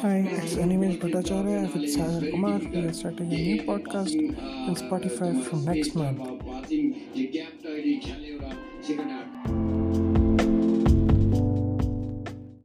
Hi, it's Animesh Bhattacharya with Sagar Kumar. We are starting a new podcast on Spotify from next month.